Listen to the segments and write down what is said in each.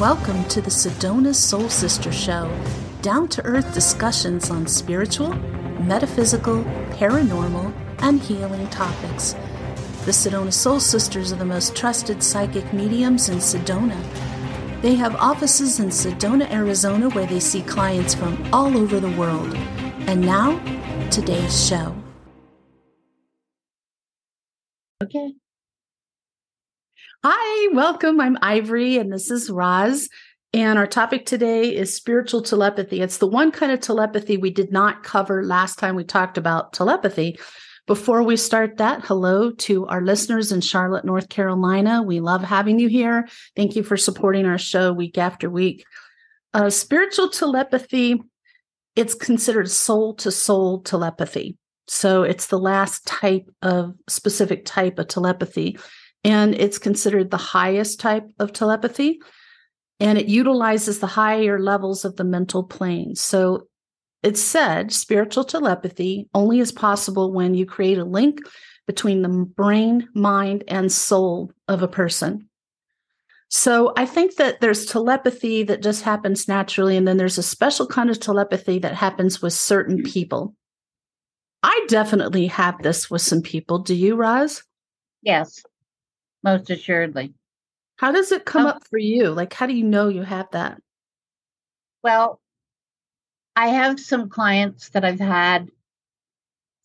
Welcome to the Sedona Soul Sister Show, down to earth discussions on spiritual, metaphysical, paranormal, and healing topics. The Sedona Soul Sisters are the most trusted psychic mediums in Sedona. They have offices in Sedona, Arizona, where they see clients from all over the world. And now, today's show. Okay. Hi, welcome. I'm Ivory, and this is Roz. And our topic today is spiritual telepathy. It's the one kind of telepathy we did not cover last time we talked about telepathy. Before we start that, hello to our listeners in Charlotte, North Carolina. We love having you here. Thank you for supporting our show week after week. Uh, spiritual telepathy, it's considered soul to soul telepathy. So it's the last type of specific type of telepathy and it's considered the highest type of telepathy and it utilizes the higher levels of the mental plane. So it's said spiritual telepathy only is possible when you create a link between the brain mind and soul of a person. So i think that there's telepathy that just happens naturally and then there's a special kind of telepathy that happens with certain people. I definitely have this with some people. Do you Roz? Yes most assuredly. How does it come um, up for you? Like, how do you know you have that? Well, I have some clients that I've had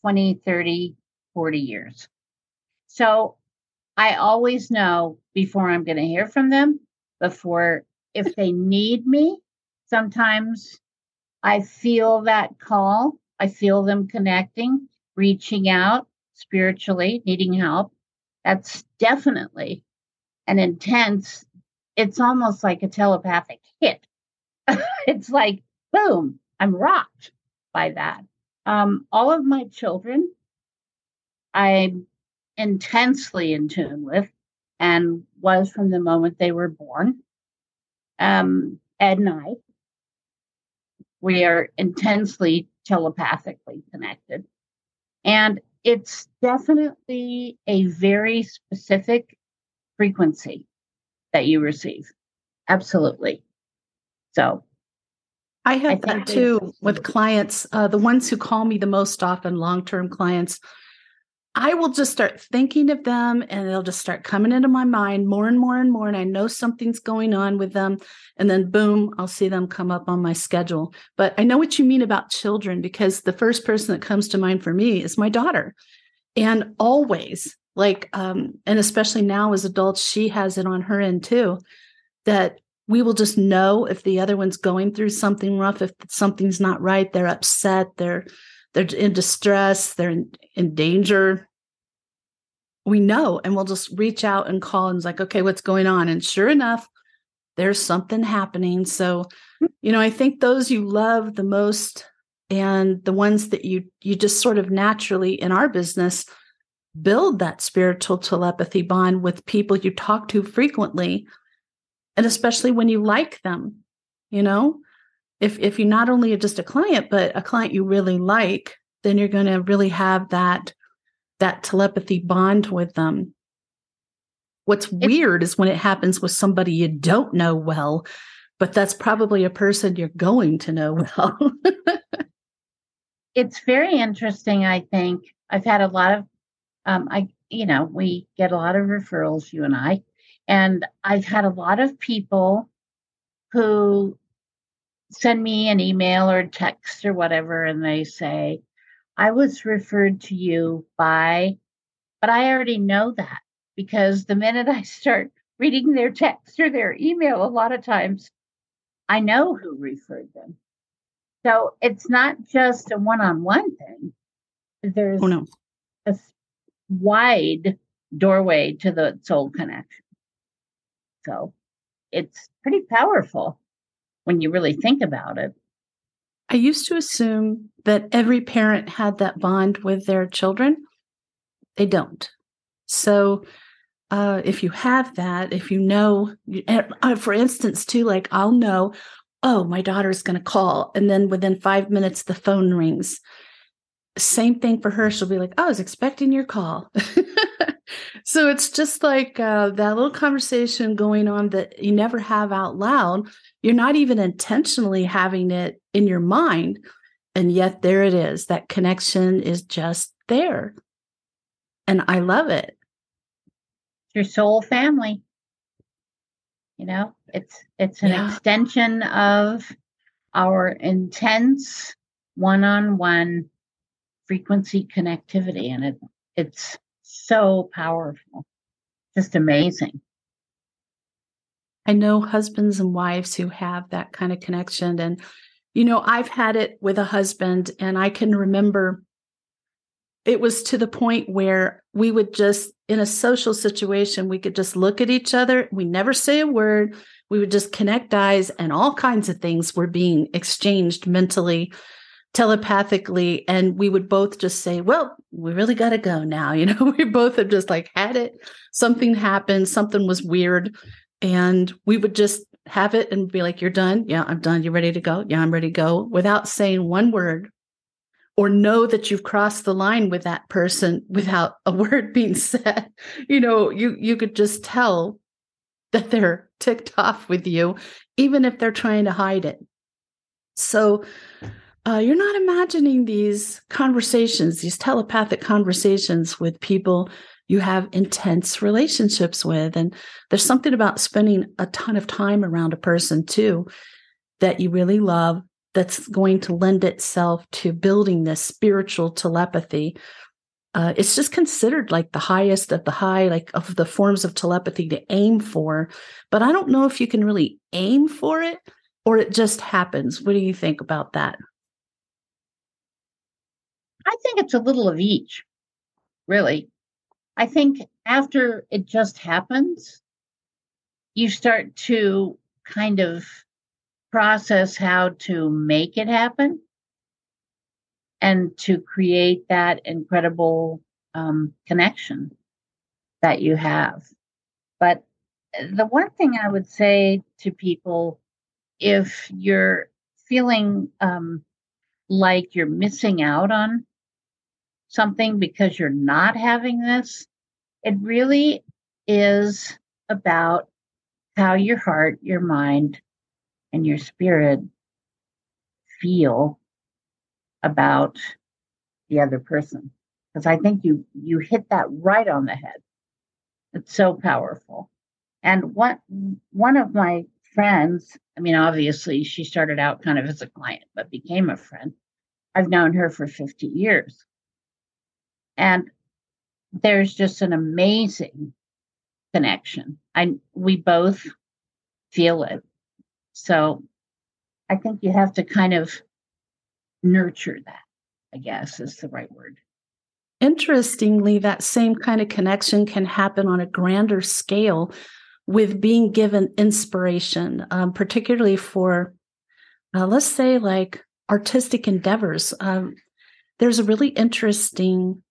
20, 30, 40 years. So I always know before I'm going to hear from them, before if they need me, sometimes I feel that call. I feel them connecting, reaching out spiritually, needing help. That's definitely an intense, it's almost like a telepathic hit. it's like, boom, I'm rocked by that. Um, all of my children, I'm intensely in tune with and was from the moment they were born. Um, Ed and I, we are intensely telepathically connected. And it's definitely a very specific frequency that you receive. Absolutely. So I have I that too with clients, uh, the ones who call me the most often, long term clients. I will just start thinking of them and they'll just start coming into my mind more and more and more. And I know something's going on with them. And then, boom, I'll see them come up on my schedule. But I know what you mean about children because the first person that comes to mind for me is my daughter. And always, like, um, and especially now as adults, she has it on her end too, that we will just know if the other one's going through something rough, if something's not right, they're upset, they're they're in distress, they're in, in danger. We know, and we'll just reach out and call and it's like, okay, what's going on? And sure enough, there's something happening. So, you know, I think those you love the most and the ones that you you just sort of naturally in our business build that spiritual telepathy bond with people you talk to frequently and especially when you like them you know if if you not only are just a client but a client you really like then you're going to really have that that telepathy bond with them. What's it's, weird is when it happens with somebody you don't know well but that's probably a person you're going to know well. It's very interesting i think. I've had a lot of um, i you know we get a lot of referrals you and i and i've had a lot of people who send me an email or text or whatever, and they say, I was referred to you by, but I already know that because the minute I start reading their text or their email, a lot of times I know who referred them. So it's not just a one on one thing, there's oh, no. a wide doorway to the soul connection. So it's pretty powerful when you really think about it. I used to assume that every parent had that bond with their children. They don't. So, uh, if you have that, if you know, uh, for instance, too, like I'll know, oh, my daughter's going to call. And then within five minutes, the phone rings. Same thing for her. She'll be like, I was expecting your call. so it's just like uh, that little conversation going on that you never have out loud. You're not even intentionally having it in your mind. And yet there it is. That connection is just there. And I love it. Your soul family. You know, it's it's an yeah. extension of our intense one-on-one frequency connectivity and it it's so powerful just amazing. I know husbands and wives who have that kind of connection and you know i've had it with a husband and i can remember it was to the point where we would just in a social situation we could just look at each other we never say a word we would just connect eyes and all kinds of things were being exchanged mentally telepathically and we would both just say well we really got to go now you know? We both have just like had it. Something happened something was weird and we would just have it and be like you're done. Yeah i'm done. You ready to go. Yeah i'm ready to go without saying one word or know that you've crossed the line with that person without a word being said. You know you you could just tell that they're ticked off with you even if they're trying to hide it. So uh, you're not imagining these conversations, these telepathic conversations with people you have intense relationships with. And there's something about spending a ton of time around a person too that you really love that's going to lend itself to building this spiritual telepathy. Uh, it's just considered like the highest of the high, like of the forms of telepathy to aim for. But I don't know if you can really aim for it or it just happens. What do you think about that? I think it's a little of each, really. I think after it just happens, you start to kind of process how to make it happen and to create that incredible um, connection that you have. But the one thing I would say to people, if you're feeling um, like you're missing out on something because you're not having this. It really is about how your heart, your mind, and your spirit feel about the other person. Because I think you you hit that right on the head. It's so powerful. And what one of my friends, I mean, obviously she started out kind of as a client, but became a friend. I've known her for 50 years. And there's just an amazing connection. I we both feel it. So I think you have to kind of nurture that, I guess is the right word. Interestingly, that same kind of connection can happen on a grander scale with being given inspiration, um, particularly for, uh, let's say, like artistic endeavors. Um, there's a really interesting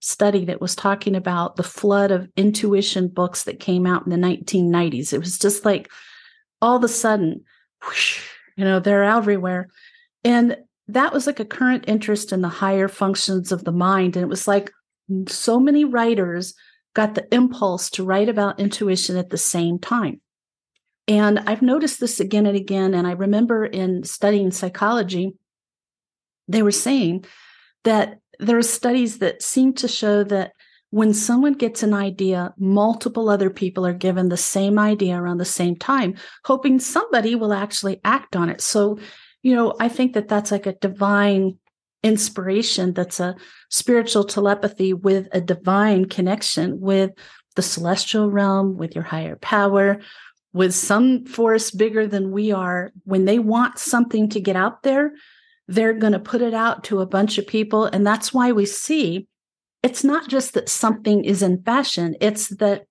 study that was talking about the flood of intuition books that came out in the 1990s. It was just like all of a sudden, whoosh, you know, they're everywhere. And that was like a current interest in the higher functions of the mind. And it was like mm, so many writers got the impulse to write about intuition at the same time. And I've noticed this again and again. And I remember in studying psychology, they were saying that there are studies that seem to show that when someone gets an idea, multiple other people are given the same idea around the same time, hoping somebody will actually act on it. So, you know, I think that that's like a divine inspiration that's a spiritual telepathy with a divine connection with the celestial realm, with your higher power, with some force bigger than we are. When they want something to get out there, they're going to put it out to a bunch of people. And that's why we see it's not just that something is in fashion, it's that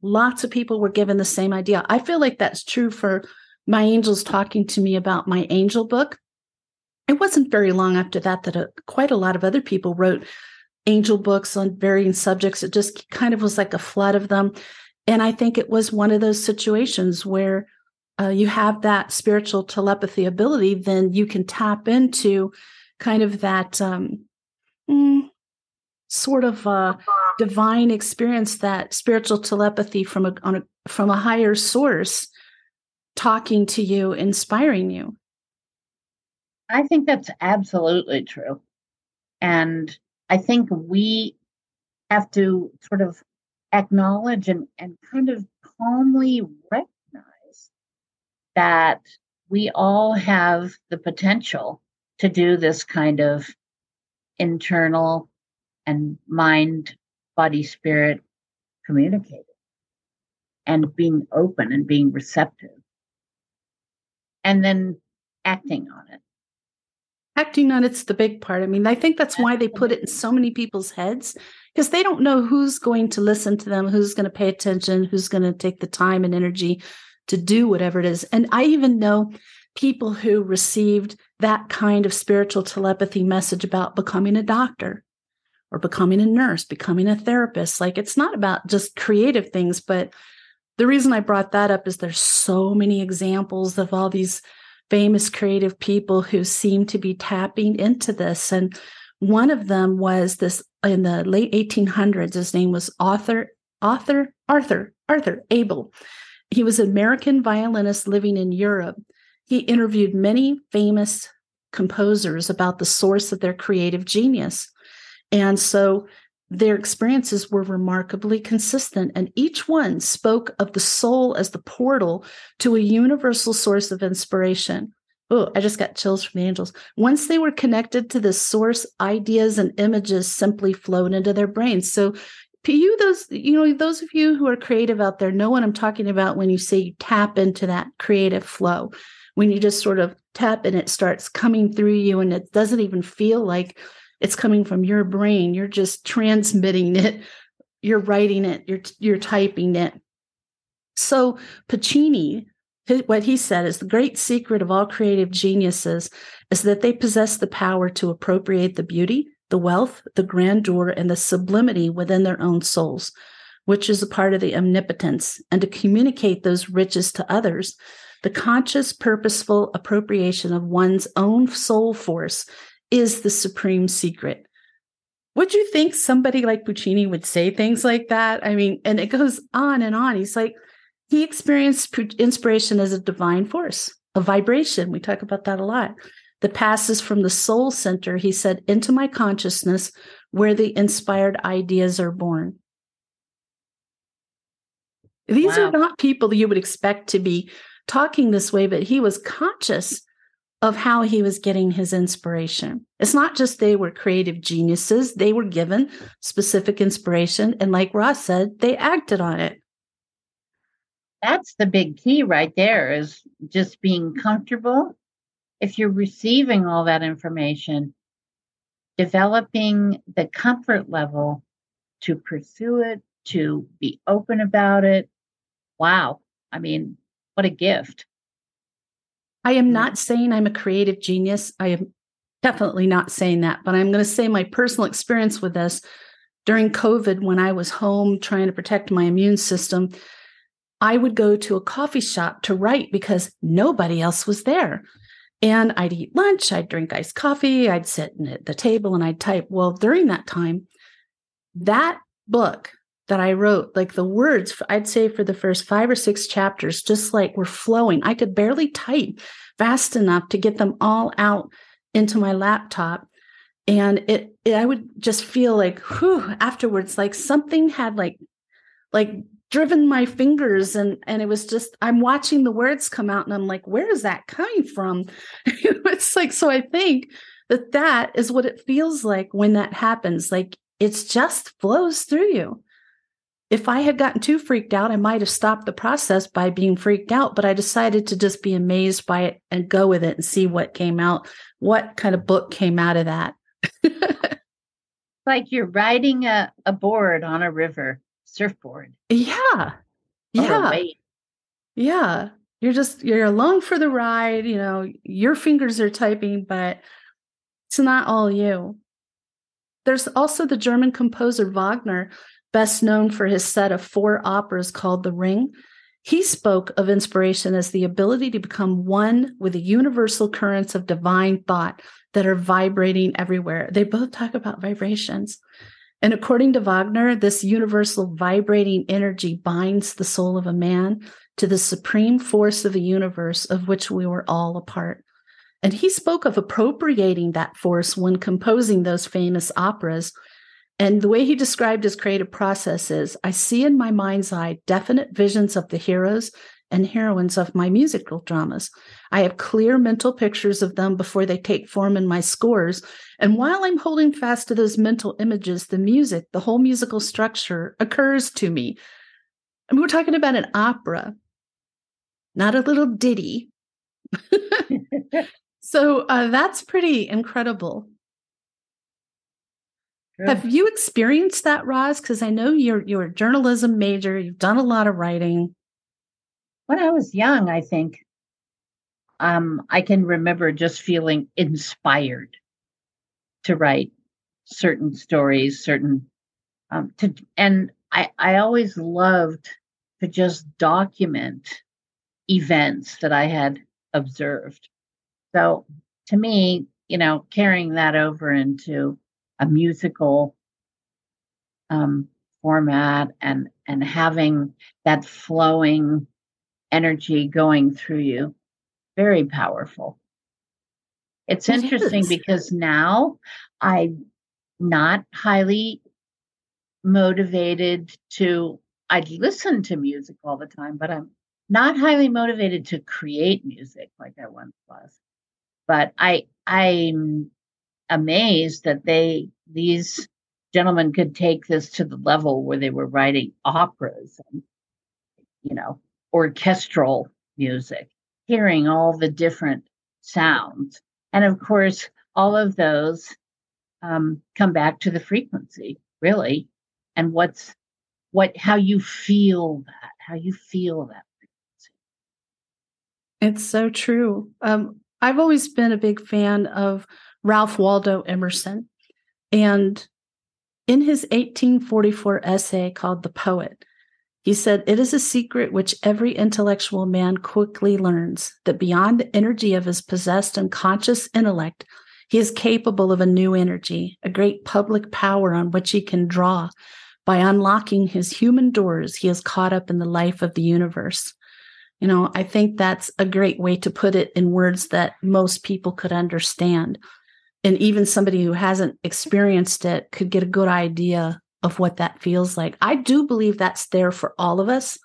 lots of people were given the same idea. I feel like that's true for my angels talking to me about my angel book. It wasn't very long after that that a, quite a lot of other people wrote angel books on varying subjects. It just kind of was like a flood of them. And I think it was one of those situations where uh, you have that spiritual telepathy ability, then you can tap into kind of that um, mm, sort of a divine experience, that spiritual telepathy from a, a from a higher source talking to you, inspiring you. I think that's absolutely true. And I think we have to sort of acknowledge and, and kind of calmly that we all have the potential to do this kind of internal and mind, body, spirit communicating and being open and being receptive and then acting on it. Acting on it's the big part. I mean, I think that's why they put it in so many people's heads because they don't know who's going to listen to them, who's going to pay attention, who's going to take the time and energy to do whatever it is. And I even know people who received that kind of spiritual telepathy message about becoming a doctor or becoming a nurse, becoming a therapist. Like it's not about just creative things, but the reason I brought that up is there's so many examples of all these famous creative people who seem to be tapping into this. And one of them was this in the late 1800s. His name was Arthur, Arthur, Arthur, Arthur Abell. He was an American violinist living in Europe. He interviewed many famous composers about the source of their creative genius. And so their experiences were remarkably consistent, and each one spoke of the soul as the portal to a universal source of inspiration. Oh, I just got chills from the angels. Once they were connected to this source, ideas and images simply flowed into their brains. So, you, those, you know, those of you who are creative out there know what I'm talking about when you say you tap into that creative flow. When you just sort of tap and it starts coming through you, and it doesn't even feel like it's coming from your brain. You're just transmitting it. You're writing it. You're you're typing it. So Puccini, what he said is the great secret of all creative geniuses is that they possess the power to appropriate the beauty, the wealth, the grandeur, and the sublimity within their own souls, which is a part of the omnipotence, and to communicate those riches to others. The conscious, purposeful appropriation of one's own soul force is the supreme secret. Would you think somebody like Puccini would say things like that? I mean, and it goes on and on. He's like, he experienced inspiration as a divine force, a vibration. We talk about that a lot that passes from the soul center, he said, into my consciousness where the inspired ideas are born. These wow. are not people you would expect to be talking this way, but he was conscious of how he was getting his inspiration. It's not just they were creative geniuses, they were given specific inspiration. And like Roz said, they acted on it. That's the big key right there is just being comfortable. If you're receiving all that information, developing the comfort level to pursue it, to be open about it. Wow. I mean, what a gift. I am mm-hmm. not saying I'm a creative genius. I am definitely not saying that, but I'm going to say my personal experience with this during COVID when I was home trying to protect my immune system. I would go to a coffee shop to write because nobody else was there. And I'd eat lunch, I'd drink iced coffee, I'd sit at the table and I'd type. Well, during that time, that book that I wrote, like the words, I'd say for the first five or six chapters, just like were flowing. I could barely type fast enough to get them all out into my laptop. And it, it I would just feel like, whew, afterwards, like something had like, like driven my fingers and and it was just i'm watching the words come out and i'm like where is that coming from? It's like so i think that that is what it feels like when that happens. Like it's just flows through you. If I had gotten too freaked out, I might have stopped the process by being freaked out, but I decided to just be amazed by it and go with it and see what came out, what kind of book came out of that. like you're riding a, a board on a river, surfboard. Yeah. Yeah. Yeah. You're just, you're along for the ride. You know, your fingers are typing, but it's not all you. There's also the German composer Wagner best known for his set of four operas called The Ring, he spoke of inspiration as the ability to become one with the universal currents of divine thought that are vibrating everywhere. They both talk about vibrations. And according to Wagner, this universal vibrating energy binds the soul of a man to the supreme force of the universe of which we were all a part. And he spoke of appropriating that force when composing those famous operas. And the way he described his creative process is I see in my mind's eye definite visions of the heroes and heroines of my musical dramas. I have clear mental pictures of them before they take form in my scores. And while I'm holding fast to those mental images, the music, the whole musical structure occurs to me. And we're talking about an opera, not a little ditty. so uh, that's pretty incredible. Good. Have you experienced that, Roz? Because I know you're you're a journalism major. You've done a lot of writing when I was young, I think um, I can remember just feeling inspired to write certain stories, certain um, to, and I I always loved to just document events that I had observed. So to me, you know, carrying that over into a musical um, format and and having that flowing energy going through you. Very powerful. It's it interesting is. because now I'm not highly motivated to, I listen to music all the time, but I'm not highly motivated to create music like I once was. But I, I'm amazed that they, these gentlemen could take this to the level where they were writing operas and, you know, orchestral music, hearing all the different sounds. And of course, all of those um, come back to the frequency, really, and what's what how you feel that, how you feel that frequency. It's so true. Um, I've always been a big fan of Ralph Waldo Emerson, and in his 1844 essay called "The Poet," He said, It is a secret which every intellectual man quickly learns that beyond the energy of his possessed and conscious intellect, he is capable of a new energy, a great public power on which he can draw. By unlocking his human doors, he is caught up in the life of the universe. You know, I think that's a great way to put it in words that most people could understand. And even somebody who hasn't experienced it could get a good idea of what that feels like. I do believe that's there for all of us.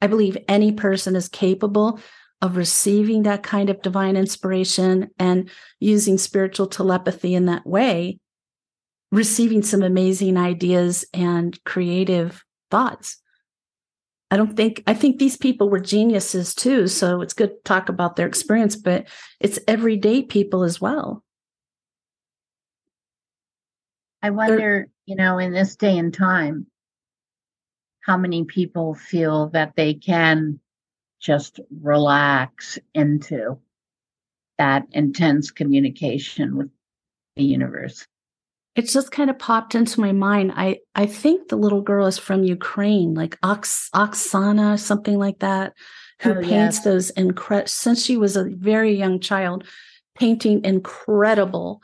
I believe any person is capable of receiving that kind of divine inspiration and using spiritual telepathy in that way, receiving some amazing ideas and creative thoughts. I don't think, I think these people were geniuses too. So it's good to talk about their experience, but it's everyday people as well. I wonder, you know, in this day and time, how many people feel that they can just relax into that intense communication with the universe. It just kind of popped into my mind. I I think the little girl is from Ukraine, like Ox, Oksana, something like that, who oh, paints yes. those incredible. Since she was a very young child, painting incredible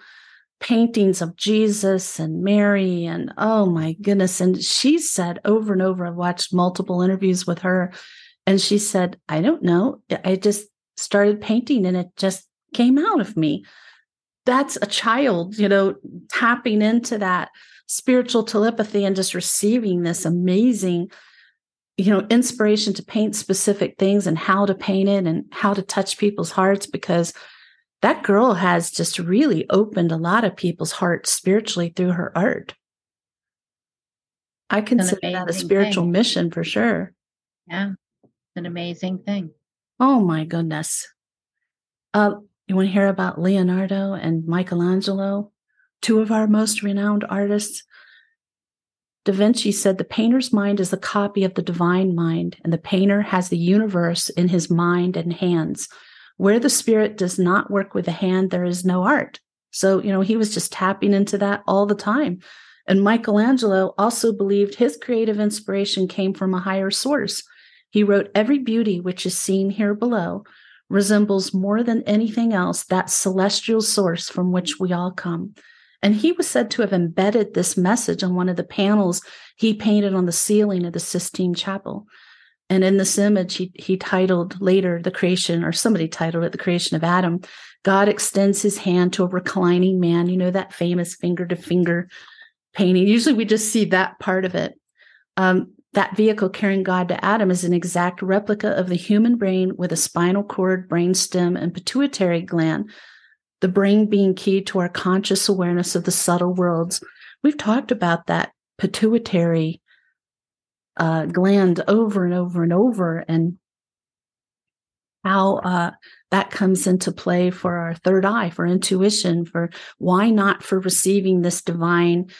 paintings of Jesus and Mary and oh my goodness. And she said over and over I've watched multiple interviews with her and she said I don't know. I just started painting and it just came out of me. That's a child you know tapping into that spiritual telepathy and just receiving this amazing you know inspiration to paint specific things and how to paint it and how to touch people's hearts because that girl has just really opened a lot of people's hearts spiritually through her art. I consider that a spiritual thing. mission for sure. Yeah, it's an amazing thing. Oh my goodness. Uh, you want to hear about Leonardo and Michelangelo, two of our most renowned artists? Da Vinci said the painter's mind is a copy of the divine mind, and the painter has the universe in his mind and hands. Where the spirit does not work with the hand, there is no art. So, you know, he was just tapping into that all the time. And Michelangelo also believed his creative inspiration came from a higher source. He wrote, Every beauty which is seen here below resembles more than anything else that celestial source from which we all come. And he was said to have embedded this message on one of the panels he painted on the ceiling of the Sistine Chapel. And in this image, he, he titled later the creation, or somebody titled it the creation of Adam. God extends his hand to a reclining man. You know, that famous finger to finger painting. Usually we just see that part of it. Um, that vehicle carrying God to Adam is an exact replica of the human brain with a spinal cord, brainstem, and pituitary gland, the brain being key to our conscious awareness of the subtle worlds. We've talked about that pituitary uh, gland over and over and over, and how uh, that comes into play for our third eye, for intuition, for why not for receiving this divine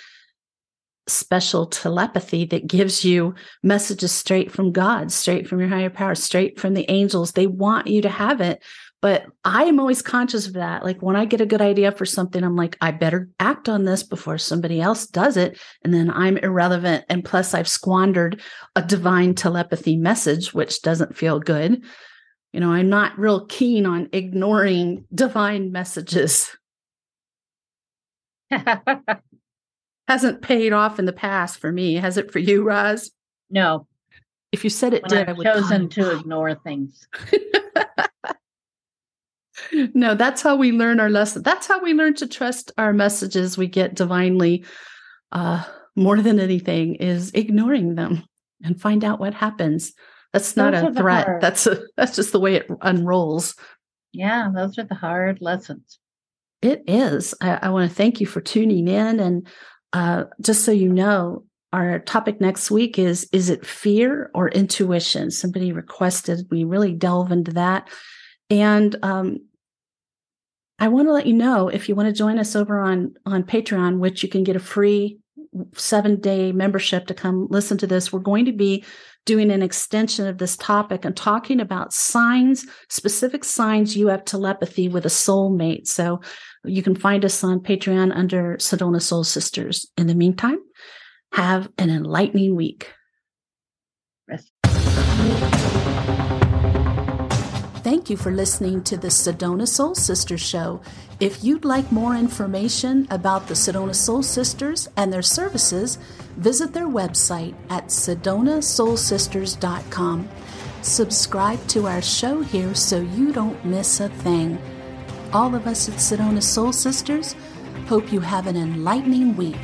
special telepathy that gives you messages straight from God, straight from your higher power, straight from the angels. They want you to have it. But I am always conscious of that. Like when I get a good idea for something, I'm like, I better act on this before somebody else does it. And then I'm irrelevant. And plus, I've squandered a divine telepathy message, which doesn't feel good. You know, I'm not real keen on ignoring divine messages. hasn't paid off in the past for me. Has it for you, Roz? No. If you said it when did, I've chosen to ignore things. no, that's how we learn our lesson. That's how we learn to trust our messages we get divinely. Uh, more than anything, is ignoring them and find out what happens. That's not those a threat. Hard. That's a that's just the way it unrolls. Yeah, those are the hard lessons. It is. I, I want to thank you for tuning in and uh, just so you know, our topic next week is is it fear or intuition? Somebody requested we really delve into that. And um, I want to let you know if you want to join us over on on Patreon, which you can get a free seven day membership to come listen to this. We're going to be doing an extension of this topic and talking about signs, specific signs you have telepathy with a soulmate. So you can find us on Patreon under Sedona Soul Sisters. In the meantime, have an enlightening week. Thank you for listening to the Sedona Soul Sisters Show. If you'd like more information about the Sedona Soul Sisters and their services, visit their website at sedonasoulsisters.com. Subscribe to our show here so you don't miss a thing. All of us at Sedona Soul Sisters hope you have an enlightening week.